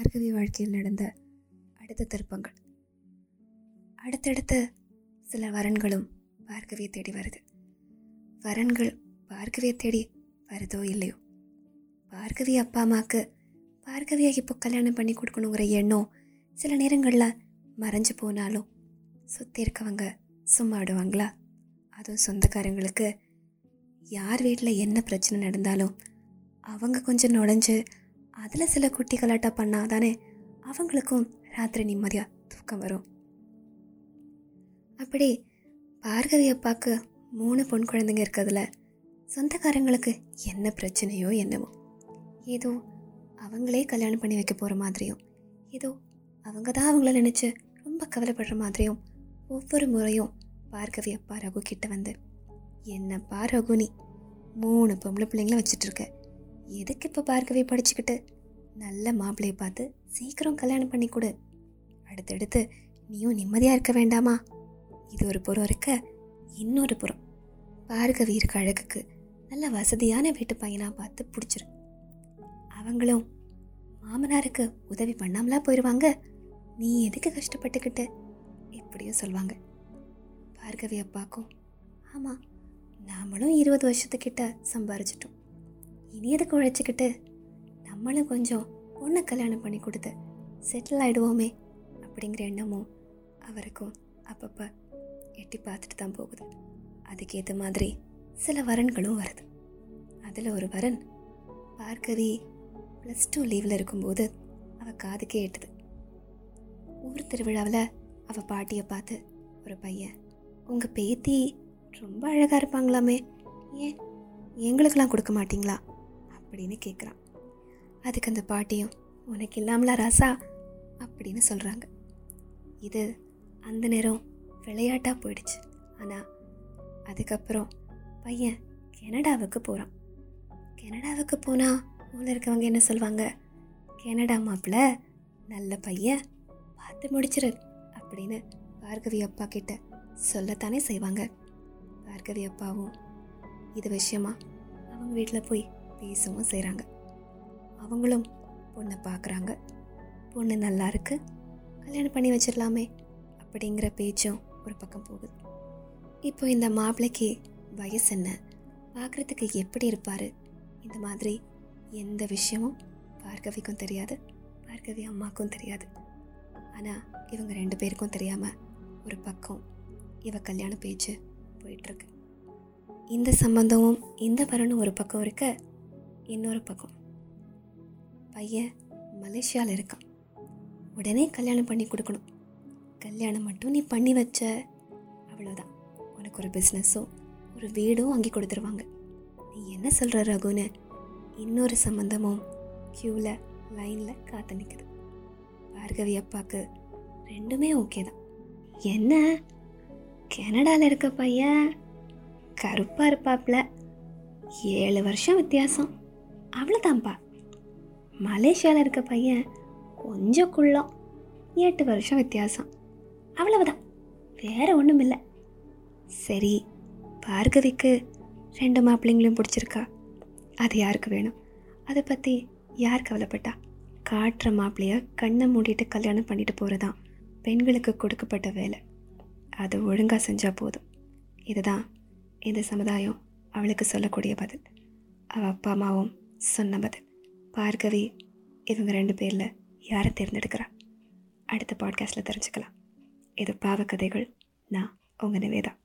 பார்கவி வாழ்க்கையில் நடந்த அடுத்த திருப்பங்கள். அடுத்தடுத்து சில வரன்களும் பார்கவியை தேடி வருது. வரன்கள் பார்கவியை தேடி வருதோ இல்லையோ? பார்கவி அப்பா அம்மாவுக்கு பார்கவியை இப்போ கல்யாணம் பண்ணி கொடுக்கணுங்கிற எண்ணம் சில நேரங்களில் மறைஞ்சு போனாலும் சுற்றி இருக்கவங்க சும்மா விடுவாங்களா அதுவும் சொந்தக்காரங்களுக்கு யார் வீட்டில் என்ன பிரச்சனை நடந்தாலும் அவங்க கொஞ்சம் நுழைஞ்சு அதில் சில குட்டி கலாட்டா பண்ணால் தானே அவங்களுக்கும் ராத்திரி நிம்மதியாக தூக்கம் வரும். அப்படி பார்கவி அப்பாவுக்கு மூணு பொன் குழந்தைங்க இருக்கிறதுல சொந்தக்காரங்களுக்கு என்ன பிரச்சனையோ என்னவோ. ஏதோ அவங்களே கல்யாணம் பண்ணி வைக்க போகிற மாதிரியும் ஏதோ அவங்க தான் அவங்கள நினச்சி ரொம்ப கவலைப்படுற மாதிரியும் ஒவ்வொரு முறையும் பார்கவி அப்பா ரகு கிட்ட வந்து என்னப்பா ரகுனி மூணு பொம்பளை பிள்ளைங்கள வச்சுட்டு எதுக்கு இப்போ பார்க்கவே படிச்சுக்கிட்டு? நல்ல மாப்பிள்ளையை பார்த்து சீக்கிரம் கல்யாணம் பண்ணி கொடு. அடுத்தடுத்து நீயும் நிம்மதியாக இருக்க வேண்டாமா? இது ஒரு புறம் இருக்க இன்னொரு புறம். பார்கவி இருக்க அழகுக்கு நல்ல வசதியான வீட்டு பையனாக பார்த்து பிடிச்சிரு. அவங்களும் மாமனாருக்கு உதவி பண்ணாமலா போயிடுவாங்க நீ எதுக்கு கஷ்டப்பட்டுக்கிட்டு? இப்படியும் சொல்லுவாங்க பார்கவி அப்பாக்கும் ஆமாம் நாமளும் இருபது வருஷத்துக்கிட்ட சம்பாரிச்சிட்டோம். இனி எதுக்கு உழைச்சிக்கிட்டு? நம்மளும் கொஞ்சம் பொண்ணை கல்யாணம் பண்ணி கொடுத்து செட்டில் ஆகிடுவோமே அப்படிங்கிற எண்ணமும் அவருக்கும் அப்பப்போ எட்டி பார்த்துட்டு தான் போகுது. அதுக்கேற்ற மாதிரி சில வரன்களும் வருது. அதில் ஒரு வரன் பார்கவி ப்ளஸ் டூ லீவில் இருக்கும்போது அவள் காதுக்கே எட்டுது. ஊர் திருவிழாவில் அவள் பாட்டியை பார்த்து ஒரு பையன் உங்கள் பேத்தி ரொம்ப அழகாக இருப்பாங்களாமே. ஏன்? எங்களுக்கெல்லாம் கொடுக்க மாட்டிங்களா? அப்படின்னு கேட்குறான் அதுக்கு அந்த பாட்டியும் உனக்கு இல்லாமலா ராசா? அப்படின்னு சொல்கிறாங்க இது அந்த நேரம் விளையாட்டாக போயிடுச்சு. ஆனால் அதுக்கப்புறம் பையன் கெனடாவுக்கு போகிறான் கெனடாவுக்கு போனால் ஊரில் இருக்கவங்க என்ன சொல்லுவாங்க கெனடா மாப்பிள்ள நல்ல பையன் பார்த்து முடிச்சிரு அப்படின்னு பார்கவி அப்பா கிட்ட சொல்லத்தானே செய்வாங்க. பார்கவி அப்பாவும் இது விஷயமா? அவங்க வீட்டில் போய் பேசவும் செய்கிறாங்க அவங்களும் பொண்ணை பார்க்குறாங்க பொண்ணு நல்லா இருக்கு. கல்யாணம் பண்ணி வச்சிடலாமே அப்படிங்கிற பேச்சும் ஒரு பக்கம் போகுது. இப்போ இந்த மாப்பிள்ளைக்கு வயசு என்ன? பார்க்குறதுக்கு எப்படி இருப்பார்? இந்த மாதிரி எந்த விஷயமும் பார்கவிக்கும் தெரியாது. பார்கவி அம்மாக்கும் தெரியாது. ஆனால் இவங்க ரெண்டு பேருக்கும் தெரியாமல் ஒரு பக்கம் இவ கல்யாண பேச்சு போயிட்டுருக்கு இந்த சம்பந்தமும் இந்த வரணும் ஒரு பக்கம் இருக்க இன்னொரு பக்கம். பையன் மலேசியாவில் இருக்கான். உடனே கல்யாணம் பண்ணி கொடுக்கணும். கல்யாணம் மட்டும் நீ பண்ணி வச்ச அவ்வளோதான் உனக்கு ஒரு பிஸ்னஸோ ஒரு வீடும் வாங்கி கொடுத்துருவாங்க. நீ என்ன சொல்கிற ரகுன்னு இன்னொரு சம்மந்தமும் க்யூவில் லைனில் காத்து நிற்குது பார்கவி அப்பாவுக்கு ரெண்டுமே ஓகே தான். என்ன? கனடாவில் இருக்க பையன் கருப்பாக இருப்பாப்ல. ஏழு வருஷம் வித்தியாசம். அவ்வளோதான்ப்பா மலேசியாவில் இருக்க பையன் கொஞ்சம் குள்ளம் எட்டு வருஷம் வித்தியாசம். அவ்வளவுதான். வேற ஒன்றும் இல்லை. சரி பார்கவிக்கு ரெண்டு மாப்பிள்ளைங்களையும் பிடிச்சிருக்கா. அது யாருக்கு வேணும்? அதை பற்றி யார் கவலைப்பட்டா? காட்டுற மாப்பிள்ளைய கண்ணை மூடிட்டு கல்யாணம் பண்ணிட்டு போகிறதான் பெண்களுக்கு கொடுக்கப்பட்ட வேலை. அதை ஒழுங்காக செஞ்சால் போதும். இதுதான் இந்த சமுதாயம் அவளுக்கு சொல்லக்கூடிய பதில். அவள் அப்பா அம்மாவும் சொன்ன பதில் பார்கவி இவங்க ரெண்டு பேரில் யாரை தேர்ந்தெடுக்கிறா? அடுத்த பாட்காஸ்ட்டில் தெரிஞ்சுக்கலாம். இது பாவக்கதைகள். நான் உங்கள் நிவேதா.